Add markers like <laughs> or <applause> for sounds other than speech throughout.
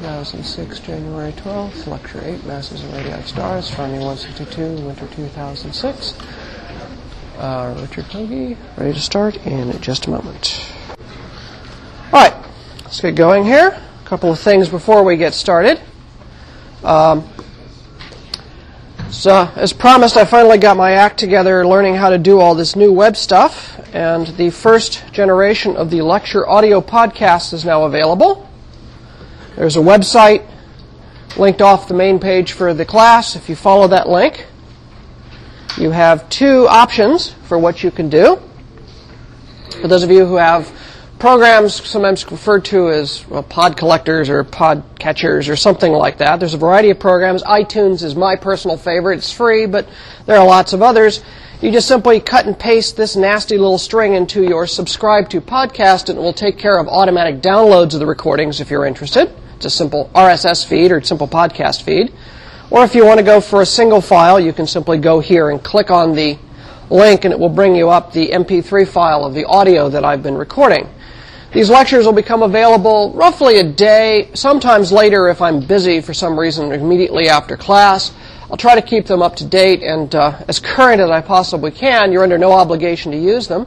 2006, January 12th, Lecture 8, Masses of Radioactive Stars, Fermi 162, Winter 2006. Uh, Richard Pogge, ready to start in just a moment. All right, let's get going here. A couple of things before we get started. Um, so, as promised, I finally got my act together learning how to do all this new web stuff, and the first generation of the lecture audio podcast is now available. There's a website linked off the main page for the class. If you follow that link, you have two options for what you can do. For those of you who have programs sometimes referred to as well, pod collectors or pod catchers or something like that. There's a variety of programs. iTunes is my personal favorite. It's free, but there are lots of others. You just simply cut and paste this nasty little string into your subscribe to podcast and it will take care of automatic downloads of the recordings if you're interested. It's a simple RSS feed or simple podcast feed. Or if you want to go for a single file, you can simply go here and click on the link and it will bring you up the MP3 file of the audio that I've been recording. These lectures will become available roughly a day, sometimes later if I'm busy for some reason immediately after class. I'll try to keep them up to date and uh, as <laughs> current as I possibly can. You're under no obligation to use them.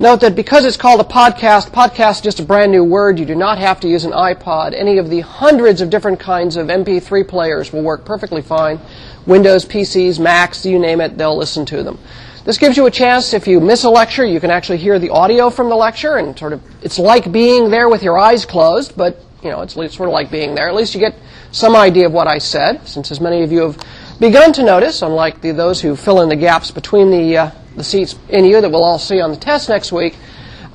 Note that because it's called a podcast, podcast is just a brand new word. You do not have to use an iPod. Any of the hundreds of different kinds of MP3 players will work perfectly fine. Windows, PCs, Macs, you name it, they'll listen to them. This gives you a chance, if you miss a lecture, you can actually hear the audio from the lecture and sort of, it's like being there with your eyes closed, but, you know, it's sort of like being there. At least you get some idea of what I said, since as many of you have begun to notice, unlike the, those who fill in the gaps between the, uh, the seats in you that we'll all see on the test next week,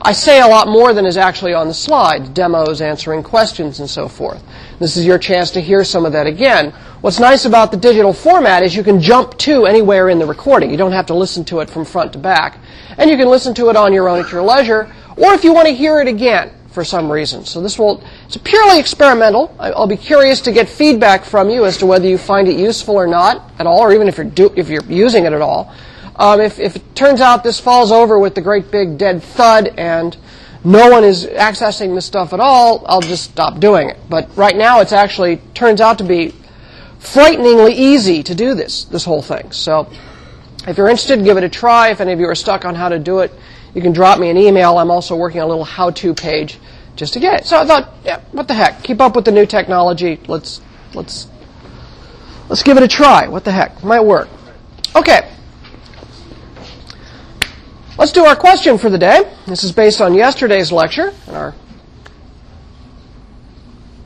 I say a lot more than is actually on the slide, demos, answering questions, and so forth. This is your chance to hear some of that again. What's nice about the digital format is you can jump to anywhere in the recording. You don't have to listen to it from front to back. And you can listen to it on your own at your leisure, or if you want to hear it again for some reason. So this will, it's purely experimental. I'll be curious to get feedback from you as to whether you find it useful or not at all, or even if you're, do, if you're using it at all. Um, if, if it turns out this falls over with the great big dead thud and no one is accessing this stuff at all, I'll just stop doing it. But right now, it's actually turns out to be frighteningly easy to do this, this whole thing. So if you're interested, give it a try. If any of you are stuck on how to do it, you can drop me an email. I'm also working on a little how-to page just to get it. So I thought, yeah, what the heck? Keep up with the new technology. Let's let's let's give it a try. What the heck? Might work. Okay. Let's do our question for the day. This is based on yesterday's lecture. And our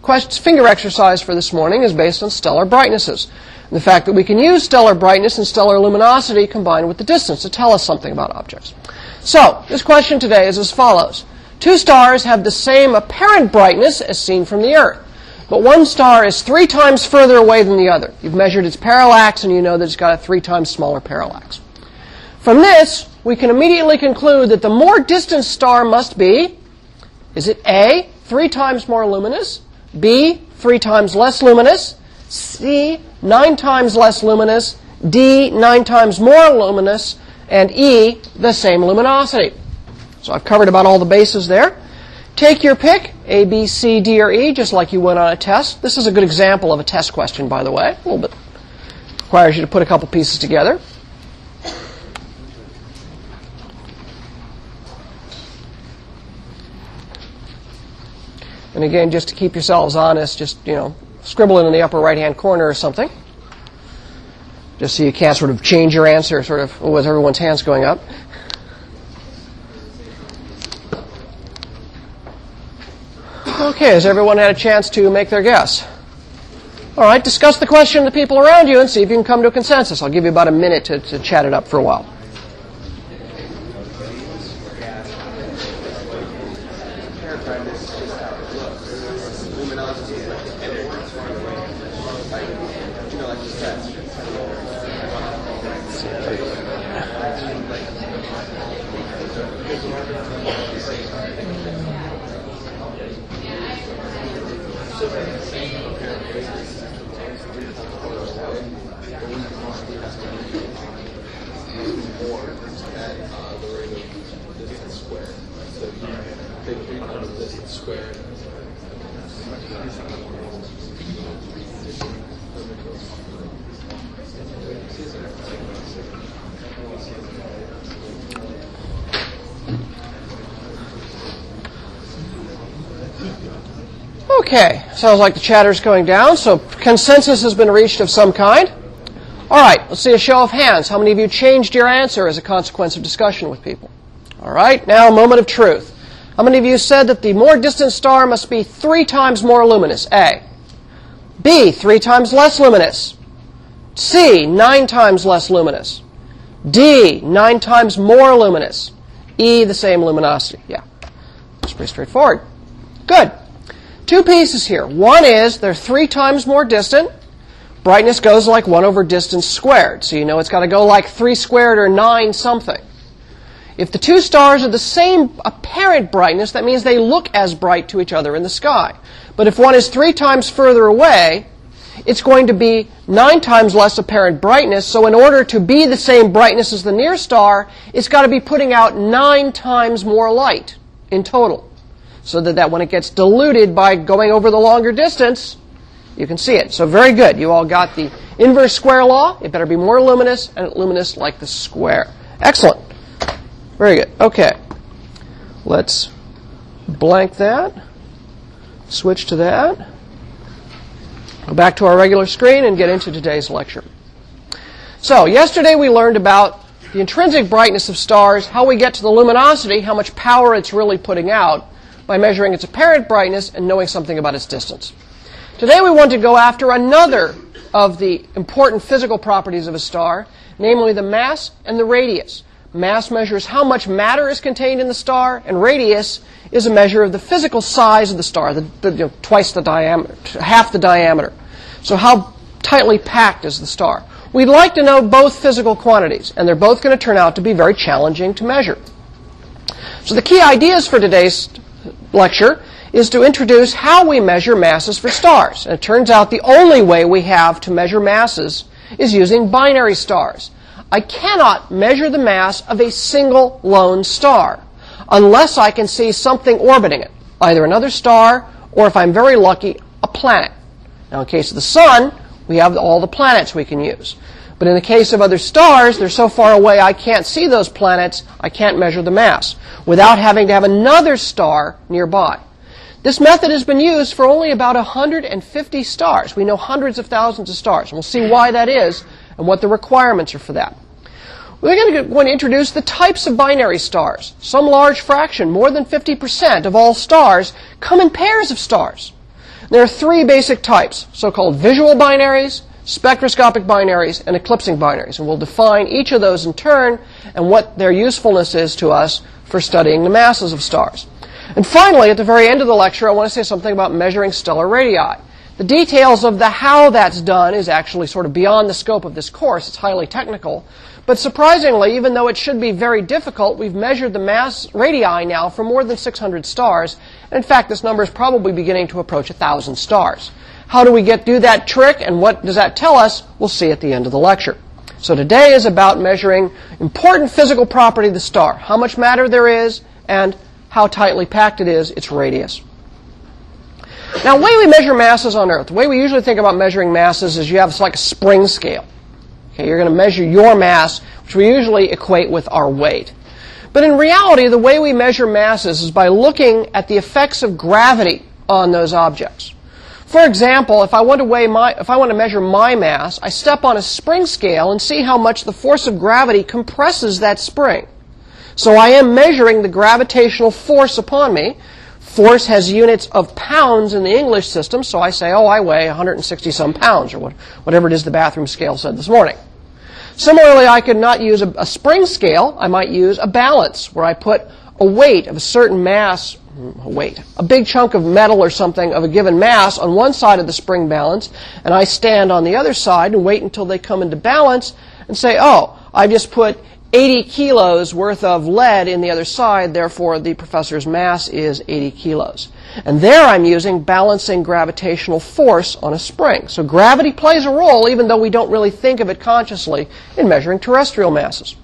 quest, finger exercise for this morning is based on stellar brightnesses. And the fact that we can use stellar brightness and stellar luminosity combined with the distance to tell us something about objects. So, this question today is as follows. Two stars have the same apparent brightness as seen from the Earth. But one star is three times further away than the other. You've measured its parallax and you know that it's got a three times smaller parallax. From this, we can immediately conclude that the more distant star must be, is it A, three times more luminous, B, three times less luminous, C, nine times less luminous, D, nine times more luminous, and E, the same luminosity. So I've covered about all the bases there. Take your pick, A, B, C, D, or E, just like you would on a test. This is a good example of a test question, by the way. A little bit requires you to put a couple pieces together. And again, just to keep yourselves honest, just, you know, scribble it in the upper right-hand corner or something. Just so you can't sort of change your answer sort of with everyone's hands going up. Okay, has everyone had a chance to make their guess? All right, discuss the question to the people around you and see if you can come to a consensus. I'll give you about a minute to, to chat it up for a while. Sounds like the chatter's going down, so consensus has been reached of some kind. All right, let's see a show of hands. How many of you changed your answer as a consequence of discussion with people? All right, now a moment of truth. How many of you said that the more distant star must be three times more luminous? A. B, three times less luminous. C, nine times less luminous. D, nine times more luminous. E, the same luminosity. Yeah, it's pretty straightforward. Good. Two pieces here. One is they're three times more distant. Brightness goes like 1 over distance squared. So you know it's got to go like 3 squared or 9 something. If the two stars are the same apparent brightness, that means they look as bright to each other in the sky. But if one is three times further away, it's going to be nine times less apparent brightness. So in order to be the same brightness as the near star, it's got to be putting out nine times more light in total. So that, that when it gets diluted by going over the longer distance, you can see it. So very good. You all got the inverse square law. It better be more luminous and luminous like the square. Excellent. Very good. Okay. Let's blank that. Switch to that. Go back to our regular screen and get into today's lecture. So, yesterday we learned about the intrinsic brightness of stars, how we get to the luminosity, how much power it's really putting out by measuring its apparent brightness and knowing something about its distance. Today we want to go after another of the important physical properties of a star, namely the mass and the radius. Mass measures how much matter is contained in the star, and radius is a measure of the physical size of the star, the, the, you know, twice the diameter, half the diameter. So how tightly packed is the star? We'd like to know both physical quantities, and they're both going to turn out to be very challenging to measure. So the key ideas for today's lecture is to introduce how we measure masses for stars. And it turns out the only way we have to measure masses is using binary stars. I cannot measure the mass of a single lone star unless I can see something orbiting it, either another star or, if I'm very lucky, a planet. Now, in case of the sun, we have all the planets we can use. But in the case of other stars, they're so far away I can't see those planets, I can't measure the mass without having to have another star nearby. This method has been used for only about 150 stars. We know hundreds of thousands of stars, and we'll see why that is and what the requirements are for that. We're going to, to introduce the types of binary stars. Some large fraction, more than 50% of all stars, come in pairs of stars. There are three basic types, so-called visual binaries, spectroscopic binaries, and eclipsing binaries. And we'll define each of those in turn and what their usefulness is to us for studying the masses of stars. And finally, at the very end of the lecture, I want to say something about measuring stellar radii. The details of the how that's done is actually sort of beyond the scope of this course. It's highly technical. But surprisingly, even though it should be very difficult, we've measured the mass radii now for more than 600 stars. And in fact, this number is probably beginning to approach 1,000 stars. How do we get do that trick and what does that tell us? We'll see at the end of the lecture. So today is about measuring important physical property of the star, how much matter there is, and how tightly packed it is, its radius. Now, the way we measure masses on Earth, the way we usually think about measuring masses is you have like a spring scale. Okay, you're going to measure your mass, which we usually equate with our weight. But in reality, the way we measure masses is by looking at the effects of gravity on those objects. For example, if I want to weigh my, if I want to measure my mass, I step on a spring scale and see how much the force of gravity compresses that spring. So I am measuring the gravitational force upon me. Force has units of pounds in the English system, so I say, oh, I weigh 160 some pounds, or what, whatever it is the bathroom scale said this morning. Similarly, I could not use a, a spring scale. I might use a balance, where I put a weight of a certain mass, weight, a big chunk of metal or something of a given mass on one side of the spring balance, and I stand on the other side and wait until they come into balance and say, oh, I just put 80 kilos worth of lead in the other side, therefore the professor's mass is 80 kilos. And there I'm using balancing gravitational force on a spring. So gravity plays a role, even though we don't really think of it consciously, in measuring terrestrial masses.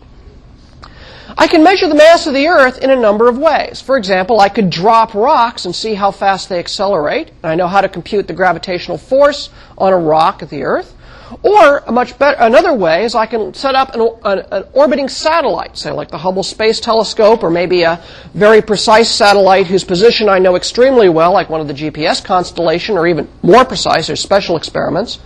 I can measure the mass of the Earth in a number of ways. For example, I could drop rocks and see how fast they accelerate. I know how to compute the gravitational force on a rock at the Earth. Or a much better, another way is I can set up an, an, an, orbiting satellite, say like the Hubble Space Telescope, or maybe a very precise satellite whose position I know extremely well, like one of the GPS constellation, or even more precise, or special experiments,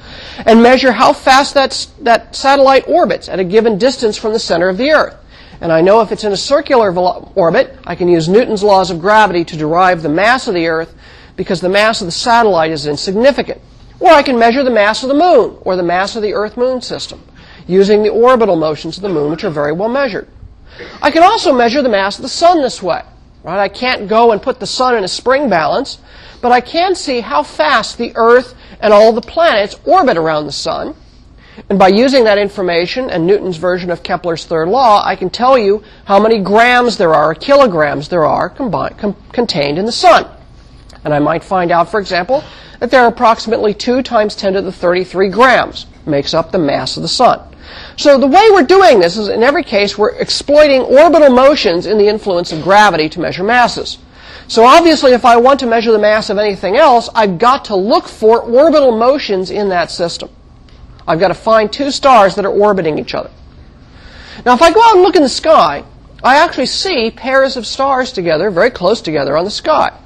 and measure how fast that, that satellite orbits at a given distance from the center of the Earth. And I know if it's in a circular orbit, I can use Newton's laws of gravity to derive the mass of the Earth because the mass of the satellite is insignificant. Or I can measure the mass of the moon or the mass of the Earth Moon system using the orbital motions of the moon, which are very well measured. I can also measure the mass of the sun this way. Right? I can't go and put the sun in a spring balance, but I can see how fast the Earth and all the planets orbit around the sun. And by using that information and Newton's version of Kepler's third law, I can tell you how many grams there are, or kilograms there are, combined, com- contained in the sun. And I might find out, for example, that there are approximately 2 times 10 to the 33 grams, makes up the mass of the sun. So the way we're doing this is in every case we're exploiting orbital motions in the influence of gravity to measure masses. So obviously if I want to measure the mass of anything else, I've got to look for orbital motions in that system. I've got to find two stars that are orbiting each other. Now if I go out and look in the sky, I actually see pairs of stars together, very close together on the sky.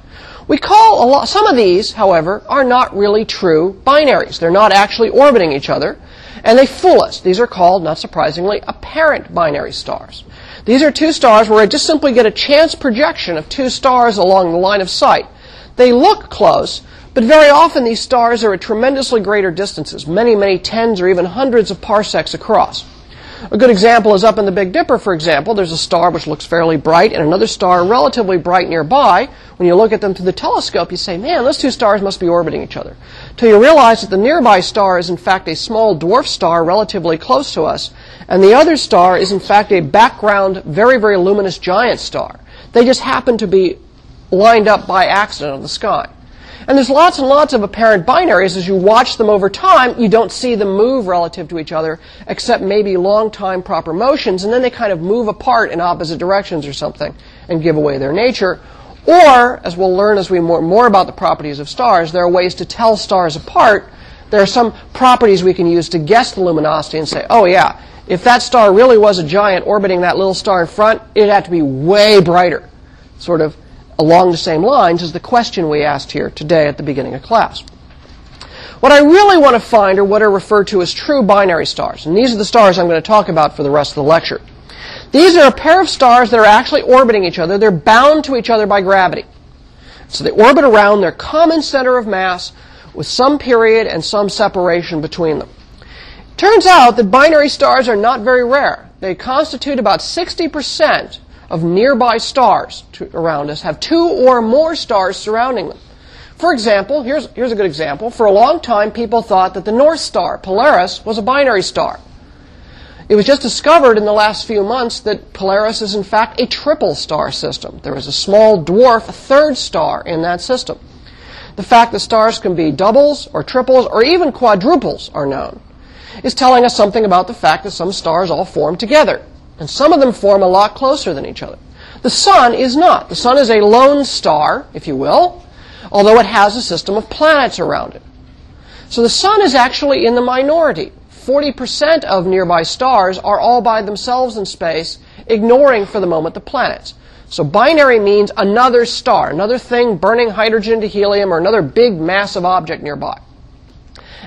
We call a lot, some of these, however, are not really true binaries. They're not actually orbiting each other, and they fool us. These are called, not surprisingly, apparent binary stars. These are two stars where I just simply get a chance projection of two stars along the line of sight. They look close, but very often these stars are at tremendously greater distances, many, many tens or even hundreds of parsecs across. A good example is up in the Big Dipper, for example. There's a star which looks fairly bright and another star relatively bright nearby. When you look at them through the telescope, you say, man, those two stars must be orbiting each other. Till you realize that the nearby star is in fact a small dwarf star relatively close to us, and the other star is in fact a background, very, very luminous giant star. They just happen to be lined up by accident on the sky. And there's lots and lots of apparent binaries. As you watch them over time, you don't see them move relative to each other, except maybe long time proper motions, and then they kind of move apart in opposite directions or something and give away their nature. Or, as we'll learn as we more, more about the properties of stars, there are ways to tell stars apart. There are some properties we can use to guess the luminosity and say, oh yeah, if that star really was a giant orbiting that little star in front, it'd have to be way brighter. Sort of along the same lines as the question we asked here today at the beginning of class. What I really want to find are what are referred to as true binary stars. And these are the stars I'm going to talk about for the rest of the lecture. These are a pair of stars that are actually orbiting each other. They're bound to each other by gravity. So they orbit around their common center of mass with some period and some separation between them. Turns out that binary stars are not very rare. They constitute about 60% of nearby stars to, around us have two or more stars surrounding them. For example, here's, here's a good example. For a long time, people thought that the North Star, Polaris, was a binary star. It was just discovered in the last few months that Polaris is in fact a triple star system. There is a small dwarf third star in that system. The fact that stars can be doubles or triples or even quadruples are known is telling us something about the fact that some stars all form together. And some of them form a lot closer than each other. The sun is not. The sun is a lone star, if you will, although it has a system of planets around it. So the sun is actually in the minority. 40% of nearby stars are all by themselves in space, ignoring for the moment the planets. So binary means another star, another thing burning hydrogen into helium, or another big massive object nearby.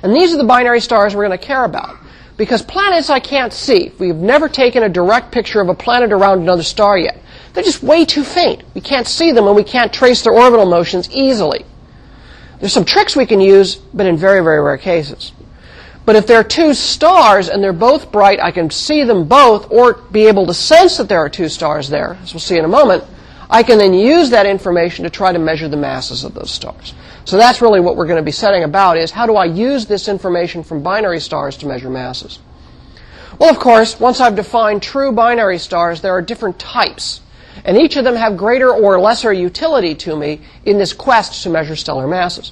And these are the binary stars we're going to care about. Because planets I can't see. We've never taken a direct picture of a planet around another star yet. They're just way too faint. We can't see them and we can't trace their orbital motions easily. There's some tricks we can use, but in very, very rare cases. But if there are two stars and they're both bright, I can see them both or be able to sense that there are two stars there, as we'll see in a moment. I can then use that information to try to measure the masses of those stars. So that's really what we're going to be setting about is how do I use this information from binary stars to measure masses? Well, of course, once I've defined true binary stars, there are different types. And each of them have greater or lesser utility to me in this quest to measure stellar masses.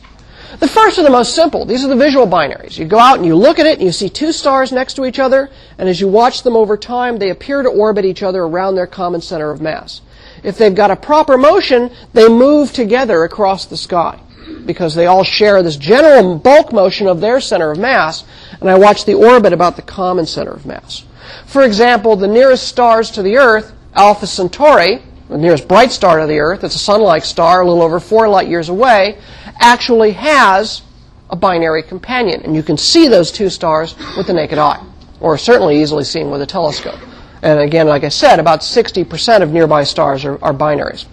The first are the most simple. These are the visual binaries. You go out and you look at it and you see two stars next to each other, and as you watch them over time, they appear to orbit each other around their common center of mass. If they've got a proper motion, they move together across the sky. Because they all share this general bulk motion of their center of mass, and I watch the orbit about the common center of mass. For example, the nearest stars to the Earth, Alpha Centauri, the nearest bright star to the Earth, it's a sun-like star, a little over four light years away, actually has a binary companion. And you can see those two stars with the naked eye, or certainly easily seen with a telescope. And again, like I said, about 60% of nearby stars are, are binaries.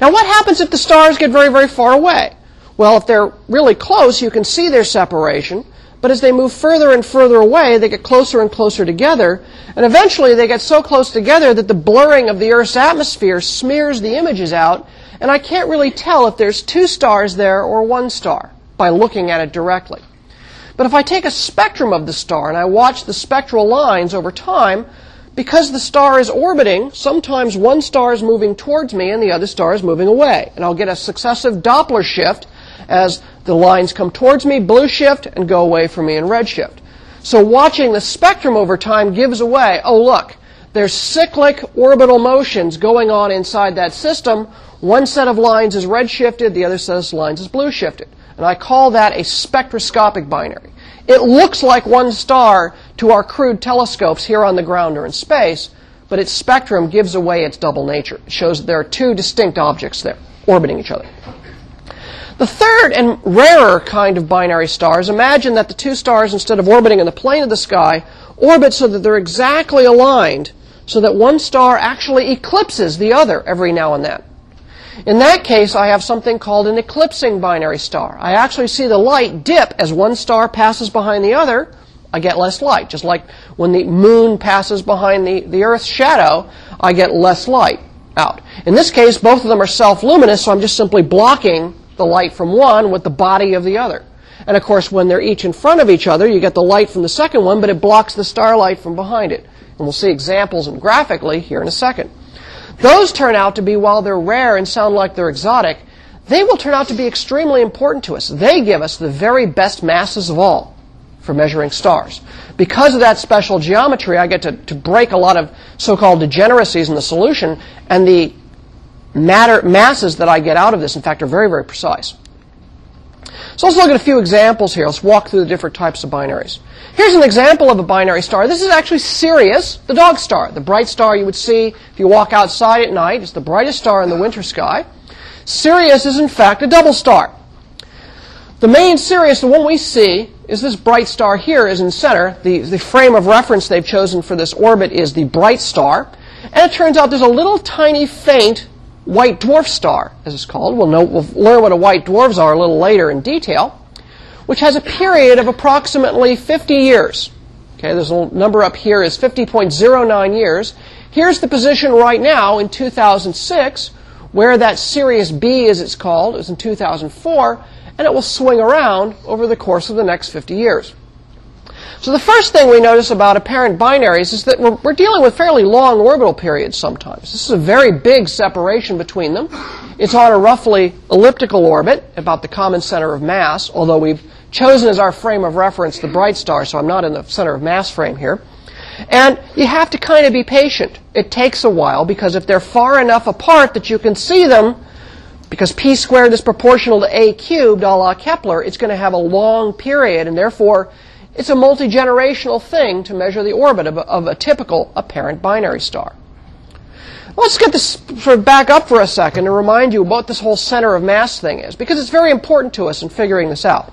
Now, what happens if the stars get very, very far away? Well, if they're really close, you can see their separation. But as they move further and further away, they get closer and closer together. And eventually, they get so close together that the blurring of the Earth's atmosphere smears the images out. And I can't really tell if there's two stars there or one star by looking at it directly. But if I take a spectrum of the star and I watch the spectral lines over time, because the star is orbiting, sometimes one star is moving towards me and the other star is moving away. And I'll get a successive Doppler shift as the lines come towards me, blue shift, and go away from me in red shift. So watching the spectrum over time gives away, oh look, there's cyclic orbital motions going on inside that system. One set of lines is red shifted, the other set of lines is blue shifted. And I call that a spectroscopic binary. It looks like one star to our crude telescopes here on the ground or in space, but its spectrum gives away its double nature. It shows that there are two distinct objects there orbiting each other. The third and rarer kind of binary stars, imagine that the two stars, instead of orbiting in the plane of the sky, orbit so that they're exactly aligned, so that one star actually eclipses the other every now and then. In that case, I have something called an eclipsing binary star. I actually see the light dip as one star passes behind the other. I get less light. Just like when the moon passes behind the, the Earth's shadow, I get less light out. In this case, both of them are self-luminous, so I'm just simply blocking the light from one with the body of the other. And of course, when they're each in front of each other, you get the light from the second one, but it blocks the starlight from behind it. And we'll see examples and graphically here in a second. Those turn out to be, while they're rare and sound like they're exotic, they will turn out to be extremely important to us. They give us the very best masses of all for measuring stars. Because of that special geometry, I get to, to break a lot of so-called degeneracies in the solution, and the matter masses that I get out of this, in fact, are very, very precise. So let's look at a few examples here. Let's walk through the different types of binaries. Here's an example of a binary star. This is actually Sirius, the dog star, the bright star you would see if you walk outside at night. It's the brightest star in the winter sky. Sirius is in fact a double star. The main Sirius, the one we see, is this bright star here is in center. The, the frame of reference they've chosen for this orbit is the bright star. And it turns out there's a little tiny faint white dwarf star, as it's called. We'll, know, we'll learn what a white dwarfs are a little later in detail which has a period of approximately 50 years. Okay, there's a number up here is 50.09 years. Here's the position right now in 2006, where that Sirius B, as it's called, is in 2004, and it will swing around over the course of the next 50 years. So the first thing we notice about apparent binaries is that we're, we're, dealing with fairly long orbital periods sometimes. This is a very big separation between them. It's on a roughly elliptical orbit, about the common center of mass, although we've chosen as our frame of reference the bright star, so I'm not in the center of mass frame here. And you have to kind of be patient. It takes a while because if they're far enough apart that you can see them, because p squared is proportional to a cubed a la Kepler, it's going to have a long period, and therefore it's a multi-generational thing to measure the orbit of a, of a typical apparent binary star. Let's get this sort of back up for a second and remind you what this whole center of mass thing is, because it's very important to us in figuring this out.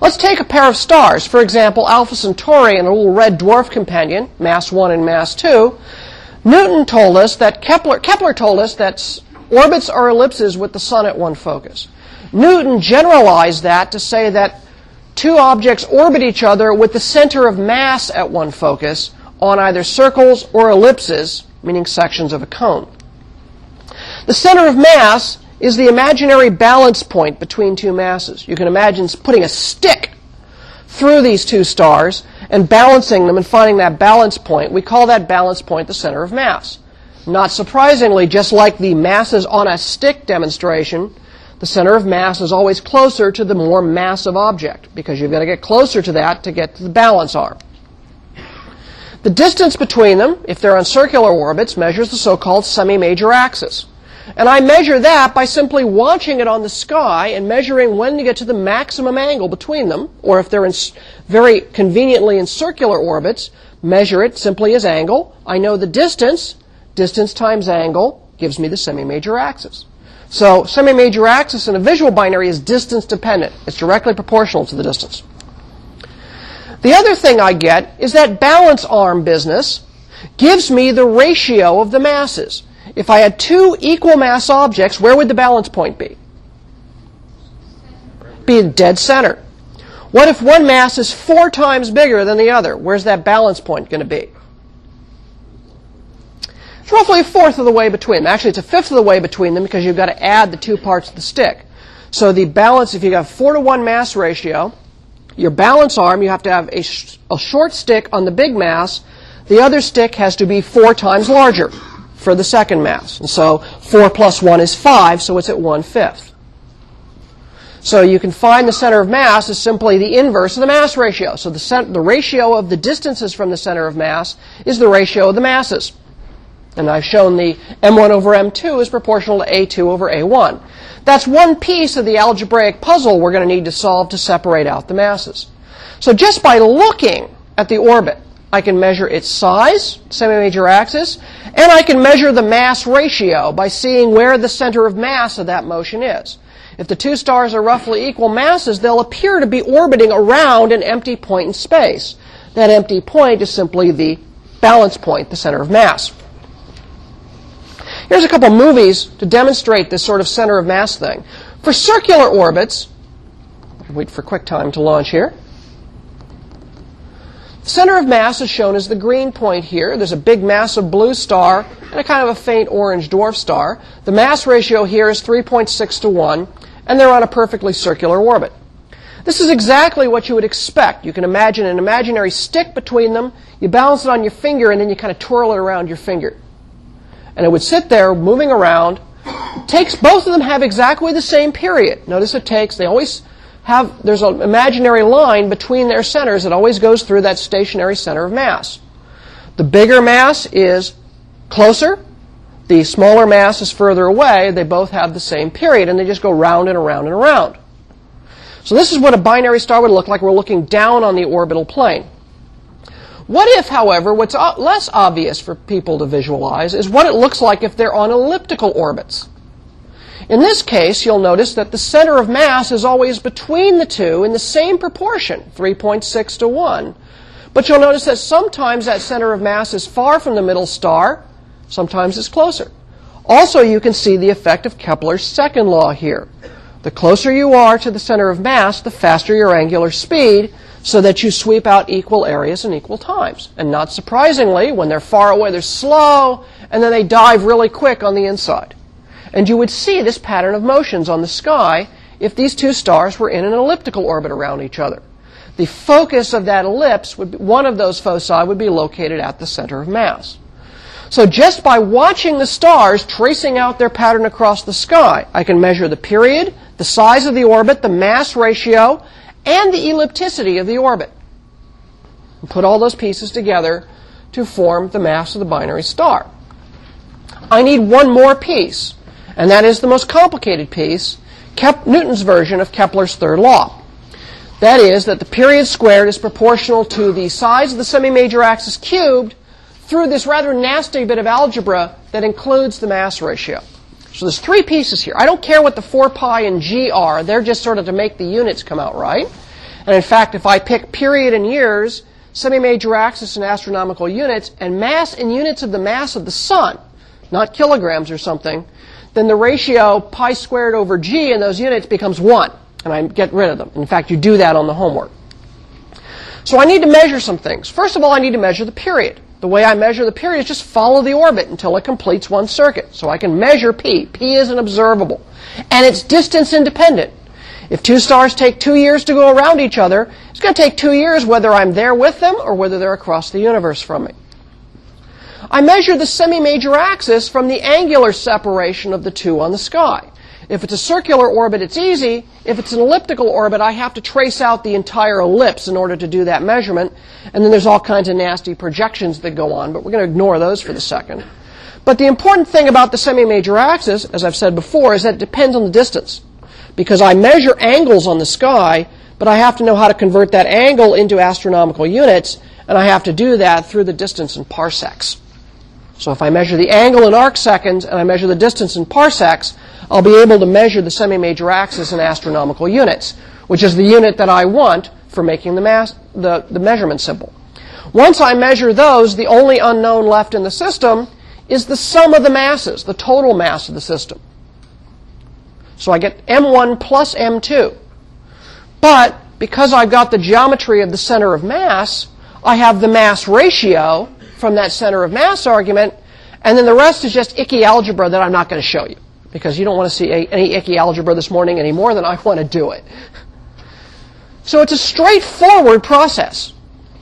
Let's take a pair of stars, for example, Alpha Centauri and a little red dwarf companion, mass 1 and mass 2. Newton told us that Kepler, Kepler told us that orbits are ellipses with the sun at one focus. Newton generalized that to say that two objects orbit each other with the center of mass at one focus on either circles or ellipses, meaning sections of a cone. The center of mass is the imaginary balance point between two masses. You can imagine putting a stick through these two stars and balancing them and finding that balance point. We call that balance point the center of mass. Not surprisingly, just like the masses on a stick demonstration, the center of mass is always closer to the more massive object because you've got to get closer to that to get to the balance arm. The distance between them, if they're on circular orbits, measures the so-called semi-major axis. And I measure that by simply watching it on the sky and measuring when to get to the maximum angle between them, or if they're in very conveniently in circular orbits, measure it simply as angle. I know the distance, distance times angle gives me the semi-major axis. So semi-major axis in a visual binary is distance dependent. It's directly proportional to the distance. The other thing I get is that balance arm business gives me the ratio of the masses. If I had two equal mass objects, where would the balance point be? Be in dead center. What if one mass is four times bigger than the other? Where's that balance point going to be? It's roughly a fourth of the way between them. Actually, it's a fifth of the way between them because you've got to add the two parts of the stick. So the balance, if you have four to one mass ratio, your balance arm, you have to have a, sh- a short stick on the big mass. The other stick has to be four times larger for the second mass. And so 4 plus 1 is 5, so it's at one fifth. So you can find the center of mass is simply the inverse of the mass ratio. So the, cent- the ratio of the distances from the center of mass is the ratio of the masses. And I've shown the m1 over m2 is proportional to a2 over a1. That's one piece of the algebraic puzzle we're going to need to solve to separate out the masses. So just by looking at the orbit, I can measure its size, semi-major axis, and I can measure the mass ratio by seeing where the center of mass of that motion is. If the two stars are roughly equal masses, they'll appear to be orbiting around an empty point in space. That empty point is simply the balance point, the center of mass. Here's a couple movies to demonstrate this sort of center of mass thing. For circular orbits, wait for QuickTime to launch here. The center of mass is shown as the green point here. There's a big massive blue star and a kind of a faint orange dwarf star. The mass ratio here is 3.6 to 1, and they're on a perfectly circular orbit. This is exactly what you would expect. You can imagine an imaginary stick between them. You balance it on your finger, and then you kind of twirl it around your finger. And it would sit there moving around. Takes both of them have exactly the same period. Notice it takes, they always have, there's an imaginary line between their centers that always goes through that stationary center of mass. The bigger mass is closer. The smaller mass is further away. They both have the same period, and they just go round and around and around. So this is what a binary star would look like. We're looking down on the orbital plane. What if, however, what's less obvious for people to visualize is what it looks like if they're on elliptical orbits? In this case, you'll notice that the center of mass is always between the two in the same proportion, 3.6 to 1. But you'll notice that sometimes that center of mass is far from the middle star, sometimes it's closer. Also, you can see the effect of Kepler's second law here. The closer you are to the center of mass, the faster your angular speed, so that you sweep out equal areas in equal times. And not surprisingly, when they're far away, they're slow, and then they dive really quick on the inside. And you would see this pattern of motions on the sky if these two stars were in an elliptical orbit around each other. The focus of that ellipse, would be, one of those foci, would be located at the center of mass. So just by watching the stars tracing out their pattern across the sky, I can measure the period, the size of the orbit, the mass ratio, and the ellipticity of the orbit. Put all those pieces together to form the mass of the binary star. I need one more piece, and that is the most complicated piece, Kep- Newton's version of Kepler's third law. That is, that the period squared is proportional to the size of the semi-major axis cubed through this rather nasty bit of algebra that includes the mass ratio. So there's three pieces here. I don't care what the 4 pi and g are. They're just sort of to make the units come out right. And in fact, if I pick period in years, semi-major axis in astronomical units, and mass in units of the mass of the sun, not kilograms or something, then the ratio pi squared over g in those units becomes 1, and I get rid of them. In fact, you do that on the homework. So I need to measure some things. First of all, I need to measure the period. The way I measure the period is just follow the orbit until it completes one circuit. So I can measure p. p is an observable. And it's distance independent. If two stars take two years to go around each other, it's going to take two years whether I'm there with them or whether they're across the universe from me. I measure the semi-major axis from the angular separation of the two on the sky. If it's a circular orbit, it's easy. If it's an elliptical orbit, I have to trace out the entire ellipse in order to do that measurement. And then there's all kinds of nasty projections that go on, but we're going to ignore those for the second. But the important thing about the semi-major axis, as I've said before, is that it depends on the distance. Because I measure angles on the sky, but I have to know how to convert that angle into astronomical units, and I have to do that through the distance in parsecs. So if I measure the angle in arc seconds and I measure the distance in parsecs, I'll be able to measure the semi-major axis in astronomical units, which is the unit that I want for making the, mass, the, the measurement symbol. Once I measure those, the only unknown left in the system is the sum of the masses, the total mass of the system. So I get m1 plus m2. But because I've got the geometry of the center of mass, I have the mass ratio from that center of mass argument, and then the rest is just icky algebra that I'm not going to show you because you don't want to see any icky algebra this morning any more than I want to do it. So it's a straightforward process.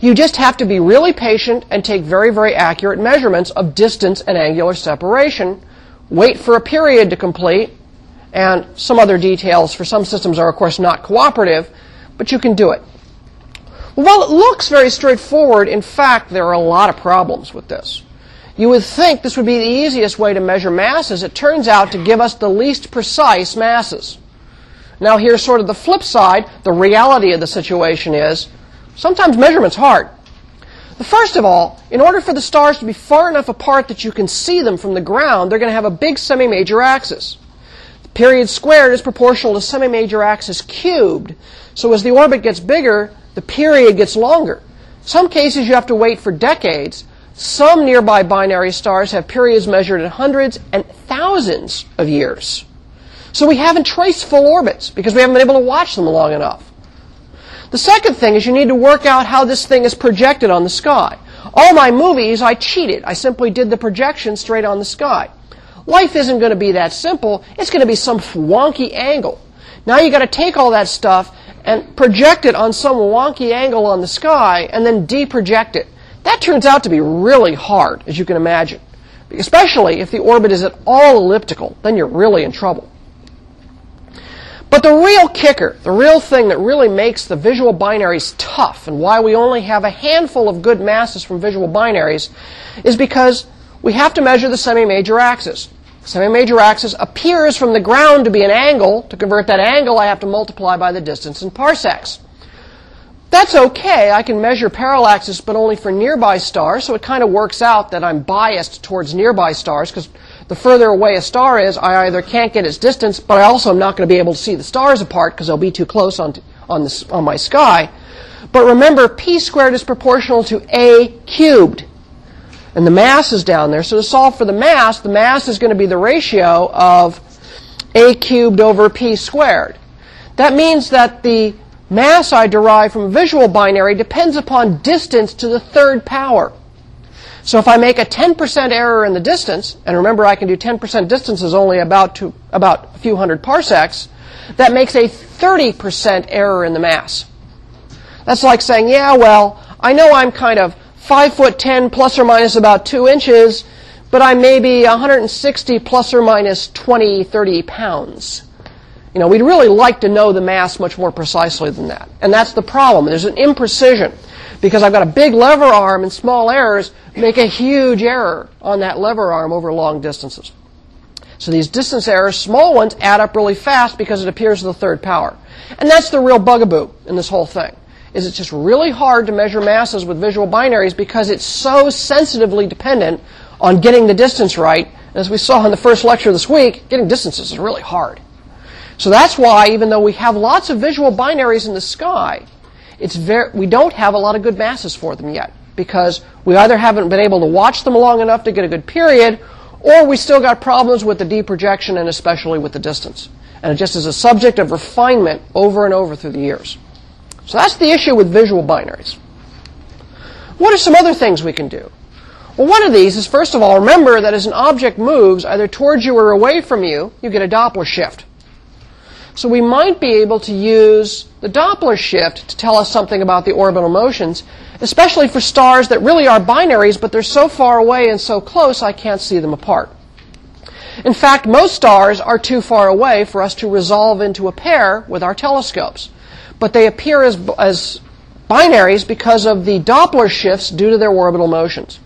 You just have to be really patient and take very, very accurate measurements of distance and angular separation. Wait for a period to complete, and some other details for some systems are, of course, not cooperative, but you can do it. Well, it looks very straightforward, in fact, there are a lot of problems with this. You would think this would be the easiest way to measure masses. It turns out to give us the least precise masses. Now, here's sort of the flip side. The reality of the situation is Sometimes measurement's hard. First of all, in order for the stars to be far enough apart that you can see them from the ground, they're going to have a big semi-major axis. The period squared is proportional to semi-major axis cubed. So as the orbit gets bigger, the period gets longer. Some cases you have to wait for decades. Some nearby binary stars have periods measured in hundreds and thousands of years. So we haven't traced full orbits because we haven't been able to watch them long enough. The second thing is you need to work out how this thing is projected on the sky. All my movies, I cheated. I simply did the projection straight on the sky. Life isn't going to be that simple. It's going to be some wonky angle. Now you got to take all that stuff and project it on some wonky angle on the sky and then deproject it. That turns out to be really hard, as you can imagine. Especially if the orbit is at all elliptical, then you're really in trouble. But the real kicker, the real thing that really makes the visual binaries tough and why we only have a handful of good masses from visual binaries is because we have to measure the semi-major axis. Semi-major axis appears from the ground to be an angle. To convert that angle, I have to multiply by the distance in parsecs. That's okay. I can measure parallaxes, but only for nearby stars, so it kind of works out that I'm biased towards nearby stars because the further away a star is, I either can't get its distance, but I also am not going to be able to see the stars apart because they'll be too close on, on, the, on my sky. But remember, p squared is proportional to a cubed. And the mass is down there. So to solve for the mass, the mass is going to be the ratio of a cubed over p squared. That means that the mass I derive from a visual binary depends upon distance to the third power. So if I make a 10% error in the distance, and remember I can do 10% distances only about, to, about a few hundred parsecs, that makes a 30% error in the mass. That's like saying, yeah, well, I know I'm kind of 5 foot 10 plus or minus about 2 inches, but I'm maybe 160 plus or minus 20, 30 pounds. You know, we'd really like to know the mass much more precisely than that. And that's the problem. There's an imprecision because I've got a big lever arm and small errors make a huge error on that lever arm over long distances. So these distance errors, small ones, add up really fast because it appears to the third power. And that's the real bugaboo in this whole thing. Is it's just really hard to measure masses with visual binaries because it's so sensitively dependent on getting the distance right. As we saw in the first lecture this week, getting distances is really hard. So that's why, even though we have lots of visual binaries in the sky, it's we don't have a lot of good masses for them yet because we either haven't been able to watch them long enough to get a good period or we still got problems with the deprojection and especially with the distance. And it just is a subject of refinement over and over through the years. So that's the issue with visual binaries. What are some other things we can do? Well, one of these is, first of all, remember that as an object moves either towards you or away from you, you get a Doppler shift. So we might be able to use the Doppler shift to tell us something about the orbital motions, especially for stars that really are binaries, but they're so far away and so close I can't see them apart. In fact, most stars are too far away for us to resolve into a pair with our telescopes. But they appear as, as binaries because of the Doppler shifts due to their orbital motions.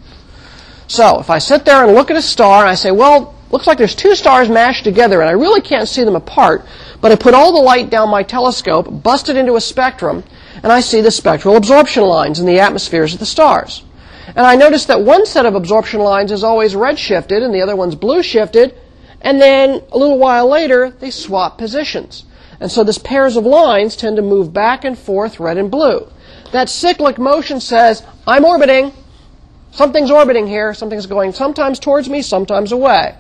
So if I sit there and look at a star and I say, well, looks like there's two stars mashed together and I really can't see them apart, but I put all the light down my telescope, bust it into a spectrum, and I see the spectral absorption lines in the atmospheres of the stars. And I notice that one set of absorption lines is always red shifted and the other one's blue shifted, and then a little while later, they swap positions. And so this pairs of lines tend to move back and forth, red and blue. That cyclic motion says, I'm orbiting. Something's orbiting here. Something's going sometimes towards me, sometimes away.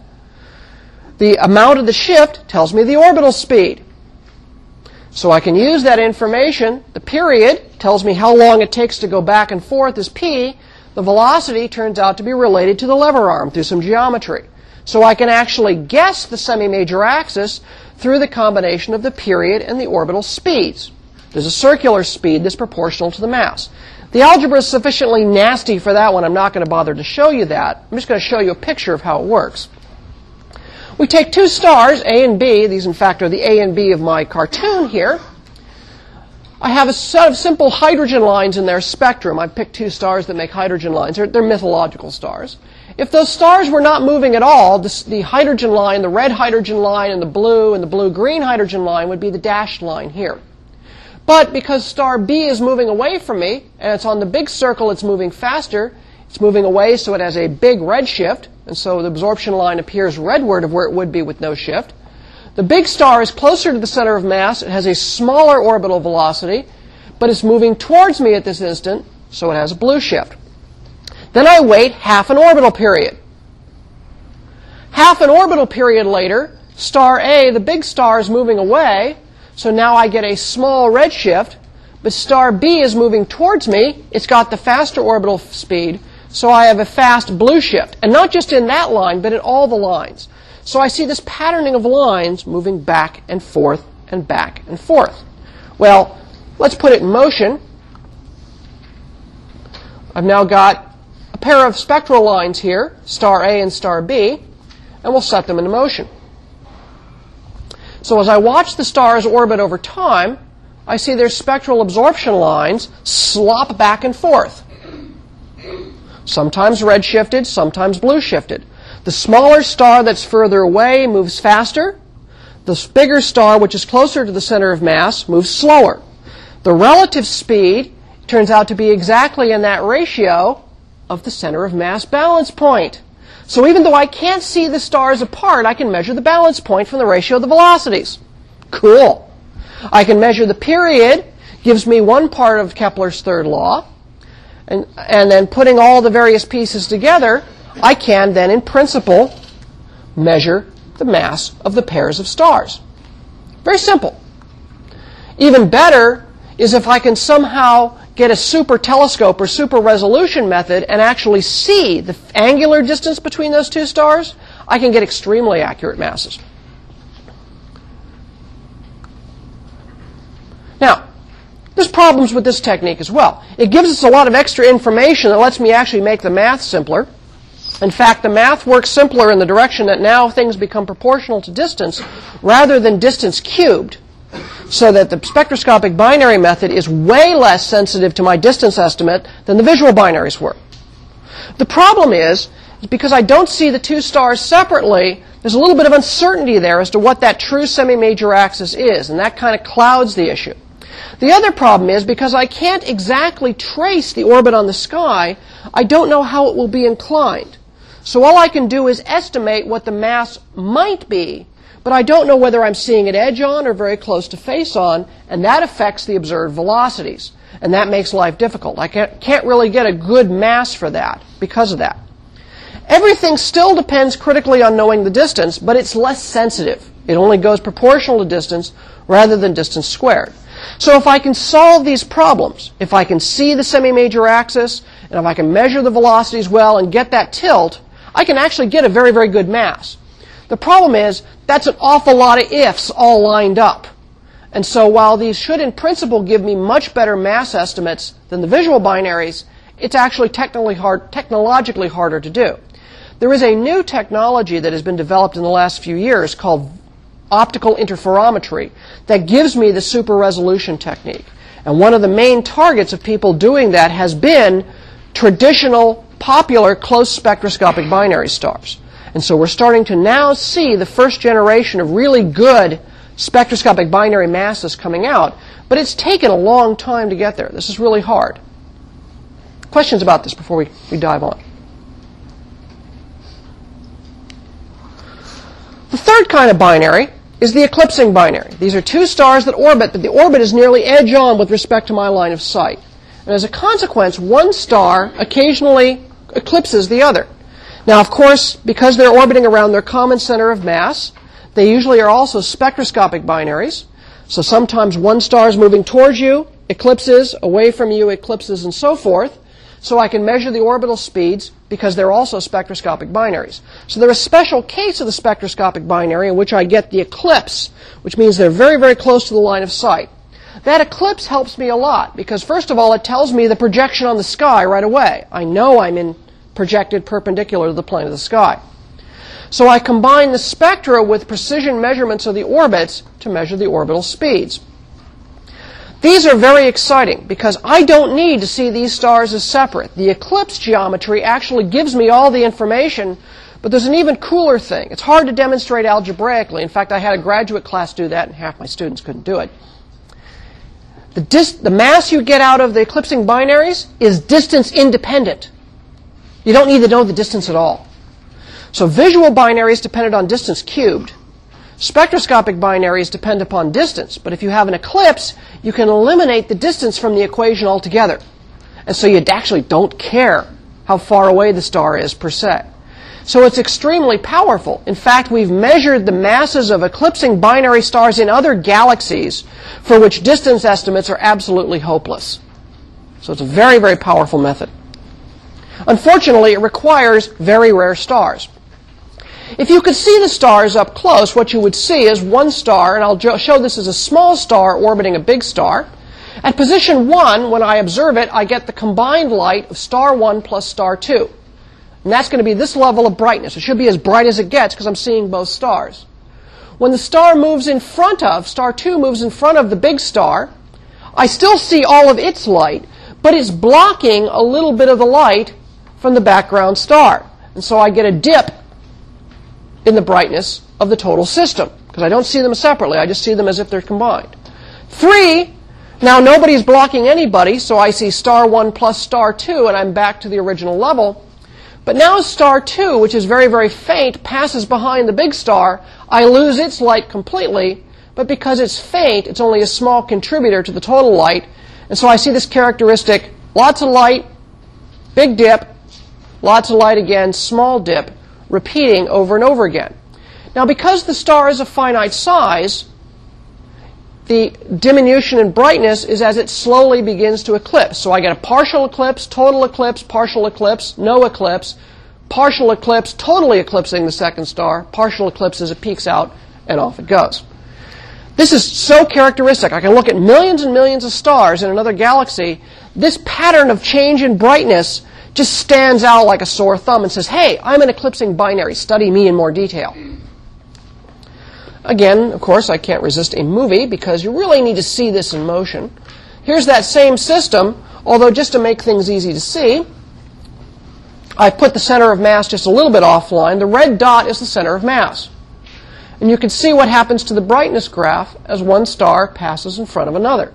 The amount of the shift tells me the orbital speed. So I can use that information. The period tells me how long it takes to go back and forth is p. The velocity turns out to be related to the lever arm through some geometry. So I can actually guess the semi-major axis through the combination of the period and the orbital speeds. There's a circular speed that's proportional to the mass. The algebra is sufficiently nasty for that one. I'm not going to bother to show you that. I'm just going to show you a picture of how it works. We take two stars, A and B. These, in fact, are the A and B of my cartoon here. I have a set of simple hydrogen lines in their spectrum. I've picked two stars that make hydrogen lines. They're, they're mythological stars. If those stars were not moving at all, this, the hydrogen line, the red hydrogen line, and the blue and the blue-green hydrogen line would be the dashed line here. But because star B is moving away from me, and it's on the big circle, it's moving faster, it's moving away so it has a big red shift, and so the absorption line appears redward of where it would be with no shift. The big star is closer to the center of mass, it has a smaller orbital velocity, but it's moving towards me at this instant, so it has a blue shift. Then I wait half an orbital period. Half an orbital period later, star A, the big star, is moving away, so now I get a small redshift, but star B is moving towards me. It's got the faster orbital speed, so I have a fast blue shift. And not just in that line, but in all the lines. So I see this patterning of lines moving back and forth and back and forth. Well, let's put it in motion. I've now got a pair of spectral lines here, star A and star B, and we'll set them into motion. So as I watch the stars orbit over time, I see their spectral absorption lines slop back and forth. Sometimes red shifted, sometimes blue shifted. The smaller star that's further away moves faster. The bigger star, which is closer to the center of mass, moves slower. The relative speed turns out to be exactly in that ratio of the center of mass balance point. So even though I can't see the stars apart, I can measure the balance point from the ratio of the velocities. Cool. I can measure the period, gives me one part of Kepler's third law, and, and then putting all the various pieces together, I can then, in principle, measure the mass of the pairs of stars. Very simple. Even better is if I can somehow get a super telescope or super resolution method and actually see the angular distance between those two stars, I can get extremely accurate masses. Now, there's problems with this technique as well. It gives us a lot of extra information that lets me actually make the math simpler. In fact, the math works simpler in the direction that now things become proportional to distance rather than distance cubed so that the spectroscopic binary method is way less sensitive to my distance estimate than the visual binaries were. The problem is, because I don't see the two stars separately, there's a little bit of uncertainty there as to what that true semi-major axis is, and that kind of clouds the issue. The other problem is because I can't exactly trace the orbit on the sky, I don't know how it will be inclined. So all I can do is estimate what the mass might be but I don't know whether I'm seeing it edge on or very close to face on, and that affects the observed velocities. And that makes life difficult. I can't really get a good mass for that because of that. Everything still depends critically on knowing the distance, but it's less sensitive. It only goes proportional to distance rather than distance squared. So if I can solve these problems, if I can see the semi-major axis, and if I can measure the velocities well and get that tilt, I can actually get a very, very good mass. The problem is that's an awful lot of ifs all lined up. And so while these should in principle give me much better mass estimates than the visual binaries, it's actually technically hard, technologically harder to do. There is a new technology that has been developed in the last few years called optical interferometry that gives me the super resolution technique. And one of the main targets of people doing that has been traditional popular close spectroscopic binary stars. And so we're starting to now see the first generation of really good spectroscopic binary masses coming out, but it's taken a long time to get there. This is really hard. Questions about this before we, we dive on? The third kind of binary is the eclipsing binary. These are two stars that orbit, but the orbit is nearly edge on with respect to my line of sight. And as a consequence, one star occasionally eclipses the other. Now, of course, because they're orbiting around their common center of mass, they usually are also spectroscopic binaries. So sometimes one star is moving towards you, eclipses, away from you, eclipses, and so forth. So I can measure the orbital speeds because they're also spectroscopic binaries. So they're a special case of the spectroscopic binary in which I get the eclipse, which means they're very, very close to the line of sight. That eclipse helps me a lot because, first of all, it tells me the projection on the sky right away. I know I'm in projected perpendicular to the plane of the sky. So I combine the spectra with precision measurements of the orbits to measure the orbital speeds. These are very exciting because I don't need to see these stars as separate. The eclipse geometry actually gives me all the information, but there's an even cooler thing. It's hard to demonstrate algebraically. In fact, I had a graduate class do that, and half my students couldn't do it. The, dis- the mass you get out of the eclipsing binaries is distance independent. You don't need to know the distance at all. So visual binaries depended on distance cubed. Spectroscopic binaries depend upon distance, but if you have an eclipse, you can eliminate the distance from the equation altogether. And so you actually don't care how far away the star is per se. So it's extremely powerful. In fact, we've measured the masses of eclipsing binary stars in other galaxies for which distance estimates are absolutely hopeless. So it's a very, very powerful method. Unfortunately, it requires very rare stars. If you could see the stars up close, what you would see is one star, and I'll show this as a small star orbiting a big star. At position 1, when I observe it, I get the combined light of star 1 plus star 2. And that's going to be this level of brightness. It should be as bright as it gets because I'm seeing both stars. When the star moves in front of, star 2 moves in front of the big star, I still see all of its light, but it's blocking a little bit of the light from the background star. And so I get a dip in the brightness of the total system because I don't see them separately. I just see them as if they're combined. Three, now nobody's blocking anybody, so I see star 1 plus star 2, and I'm back to the original level. But now star 2, which is very, very faint, passes behind the big star. I lose its light completely, but because it's faint, it's only a small contributor to the total light. And so I see this characteristic lots of light, big dip, lots of light again, small dip repeating over and over again. Now, because the star is a finite size, the diminution in brightness is as it slowly begins to eclipse. So I get a partial eclipse, total eclipse, partial eclipse, no eclipse, partial eclipse, totally eclipsing the second star, partial eclipse as it peeks out, and off it goes. This is so characteristic. I can look at millions and millions of stars in another galaxy. This pattern of change in brightness just stands out like a sore thumb and says, hey, I'm an eclipsing binary. Study me in more detail. Again, of course, I can't resist a movie because you really need to see this in motion. Here's that same system, although just to make things easy to see, I put the center of mass just a little bit offline. The red dot is the center of mass. And you can see what happens to the brightness graph as one star passes in front of another.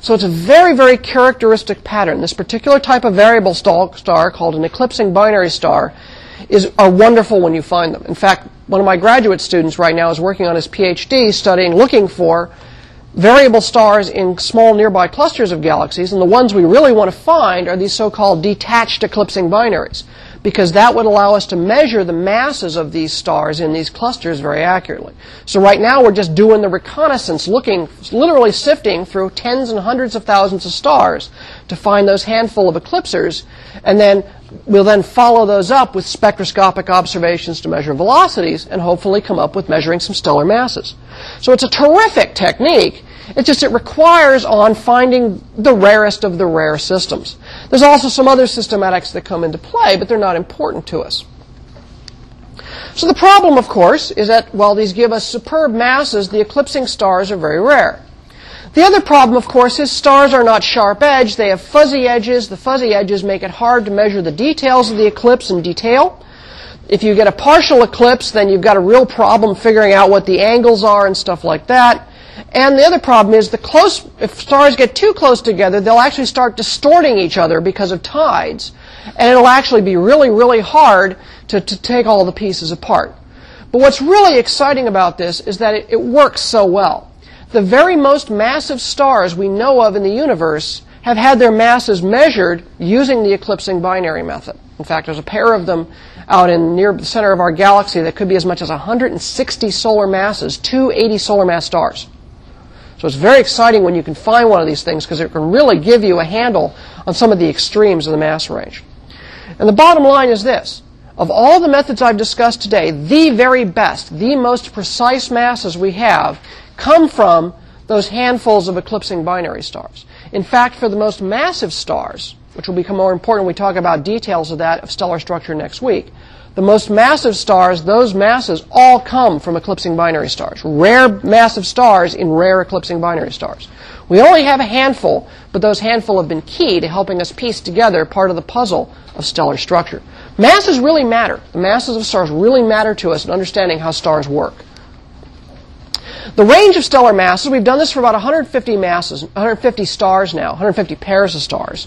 So it's a very, very characteristic pattern. This particular type of variable star called an eclipsing binary star is, are wonderful when you find them. In fact, one of my graduate students right now is working on his PhD studying, looking for variable stars in small nearby clusters of galaxies, and the ones we really want to find are these so-called detached eclipsing binaries because that would allow us to measure the masses of these stars in these clusters very accurately. So right now we're just doing the reconnaissance, looking, literally sifting through tens and hundreds of thousands of stars to find those handful of eclipsers, and then we'll then follow those up with spectroscopic observations to measure velocities and hopefully come up with measuring some stellar masses. So it's a terrific technique. It's just it requires on finding the rarest of the rare systems. There's also some other systematics that come into play, but they're not important to us. So the problem, of course, is that while these give us superb masses, the eclipsing stars are very rare. The other problem, of course, is stars are not sharp edged. They have fuzzy edges. The fuzzy edges make it hard to measure the details of the eclipse in detail. If you get a partial eclipse, then you've got a real problem figuring out what the angles are and stuff like that. And the other problem is the close, if stars get too close together, they'll actually start distorting each other because of tides. And it'll actually be really, really hard to, to take all the pieces apart. But what's really exciting about this is that it, it works so well the very most massive stars we know of in the universe have had their masses measured using the eclipsing binary method. In fact, there's a pair of them out in near the center of our galaxy that could be as much as 160 solar masses, two 80 solar mass stars. So it's very exciting when you can find one of these things because it can really give you a handle on some of the extremes of the mass range. And the bottom line is this. Of all the methods I've discussed today, the very best, the most precise masses we have come from those handfuls of eclipsing binary stars. In fact, for the most massive stars, which will become more important when we talk about details of that of stellar structure next week, the most massive stars, those masses all come from eclipsing binary stars. Rare massive stars in rare eclipsing binary stars. We only have a handful, but those handful have been key to helping us piece together part of the puzzle of stellar structure. Masses really matter. The masses of stars really matter to us in understanding how stars work. The range of stellar masses, we've done this for about 150 masses, 150 stars now, 150 pairs of stars.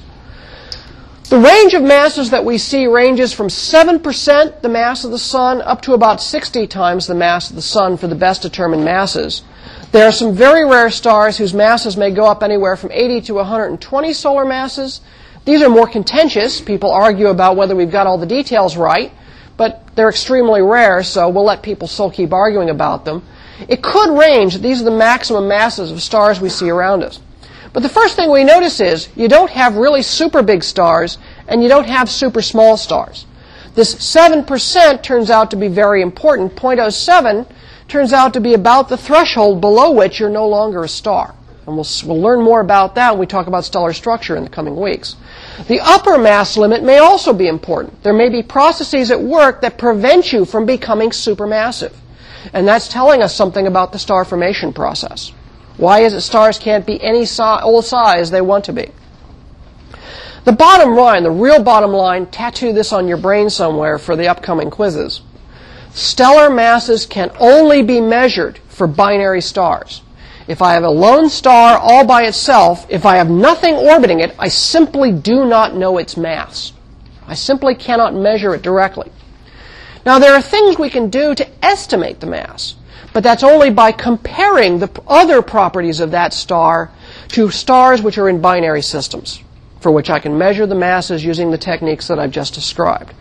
The range of masses that we see ranges from 7% the mass of the sun up to about 60 times the mass of the sun for the best determined masses. There are some very rare stars whose masses may go up anywhere from 80 to 120 solar masses. These are more contentious. People argue about whether we've got all the details right, but they're extremely rare, so we'll let people still keep arguing about them. It could range. These are the maximum masses of stars we see around us. But the first thing we notice is you don't have really super big stars and you don't have super small stars. This 7% turns out to be very important. 0.07 turns out to be about the threshold below which you're no longer a star. And we'll, we'll learn more about that when we talk about stellar structure in the coming weeks. The upper mass limit may also be important. There may be processes at work that prevent you from becoming supermassive. And that's telling us something about the star formation process. Why is it stars can't be any si- old size they want to be? The bottom line, the real bottom line, tattoo this on your brain somewhere for the upcoming quizzes. Stellar masses can only be measured for binary stars. If I have a lone star all by itself, if I have nothing orbiting it, I simply do not know its mass. I simply cannot measure it directly. Now, there are things we can do to estimate the mass, but that's only by comparing the other properties of that star to stars which are in binary systems, for which I can measure the masses using the techniques that I've just described.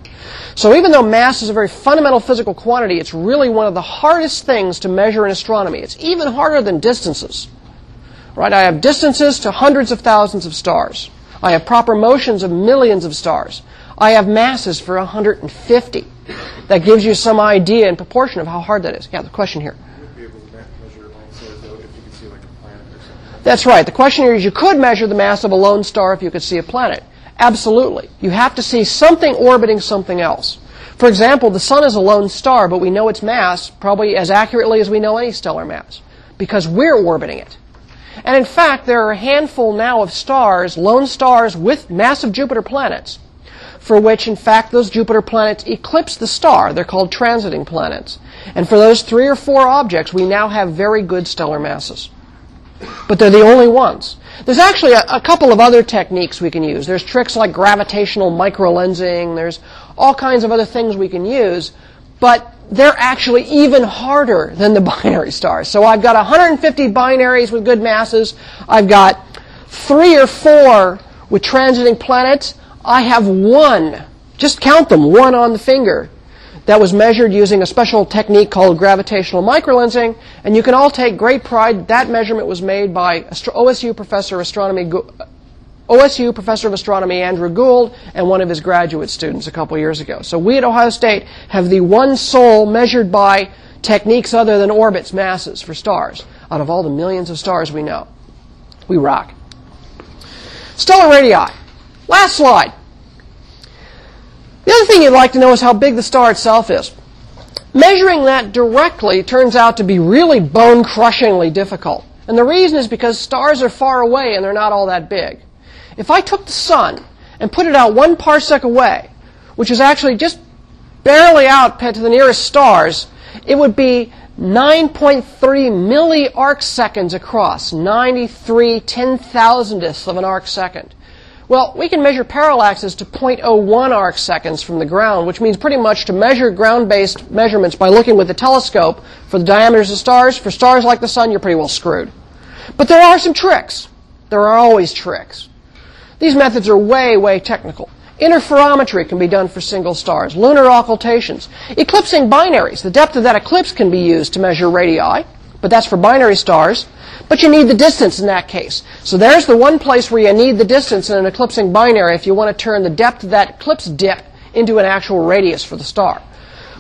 So even though mass is a very fundamental physical quantity, it's really one of the hardest things to measure in astronomy. It's even harder than distances. Right? I have distances to hundreds of thousands of stars. I have proper motions of millions of stars. I have masses for 150. That gives you some idea in proportion of how hard that is. Yeah, the question here. That's right. The question here is you could measure the mass of a lone star if you could see a planet. Absolutely. You have to see something orbiting something else. For example, the sun is a lone star, but we know its mass probably as accurately as we know any stellar mass because we're orbiting it. And in fact, there are a handful now of stars, lone stars with massive Jupiter planets, for which, in fact, those Jupiter planets eclipse the star. They're called transiting planets. And for those three or four objects, we now have very good stellar masses. But they're the only ones. There's actually a, a couple of other techniques we can use. There's tricks like gravitational microlensing. There's all kinds of other things we can use. But they're actually even harder than the <laughs> binary stars. So I've got 150 binaries with good masses. I've got three or four with transiting planets. I have one, just count them, one on the finger, that was measured using a special technique called gravitational microlensing. And you can all take great pride that measurement was made by OSU professor of astronomy, OSU professor of astronomy Andrew Gould and one of his graduate students a couple years ago. So we at Ohio State have the one sole measured by techniques other than orbits masses for stars out of all the millions of stars we know. We rock. Stellar radii. Last slide. The other thing you'd like to know is how big the star itself is. Measuring that directly turns out to be really bone crushingly difficult. And the reason is because stars are far away and they're not all that big. If I took the sun and put it out one parsec away, which is actually just barely out to the nearest stars, it would be 9.3 milli seconds across, 93 ten thousandths of an arc second. Well, we can measure parallaxes to 0.01 arc seconds from the ground, which means pretty much to measure ground-based measurements by looking with the telescope for the diameters of stars. For stars like the sun, you're pretty well screwed. But there are some tricks. There are always tricks. These methods are way, way technical. Interferometry can be done for single stars, lunar occultations, eclipsing binaries. The depth of that eclipse can be used to measure radii, but that's for binary stars. But you need the distance in that case. So there's the one place where you need the distance in an eclipsing binary if you want to turn the depth of that eclipse dip into an actual radius for the star.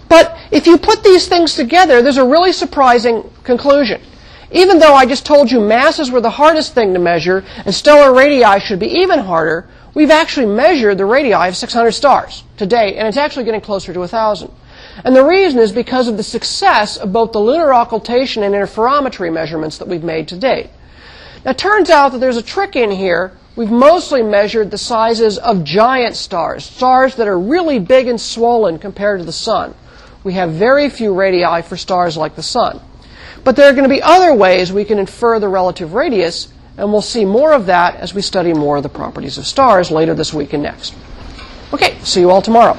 But if you put these things together, there's a really surprising conclusion. Even though I just told you masses were the hardest thing to measure and stellar radii should be even harder, we've actually measured the radii of 600 stars today, and it's actually getting closer to 1,000. And the reason is because of the success of both the lunar occultation and interferometry measurements that we've made to date. Now, it turns out that there's a trick in here. We've mostly measured the sizes of giant stars, stars that are really big and swollen compared to the sun. We have very few radii for stars like the sun. But there are going to be other ways we can infer the relative radius, and we'll see more of that as we study more of the properties of stars later this week and next. Okay, see you all tomorrow.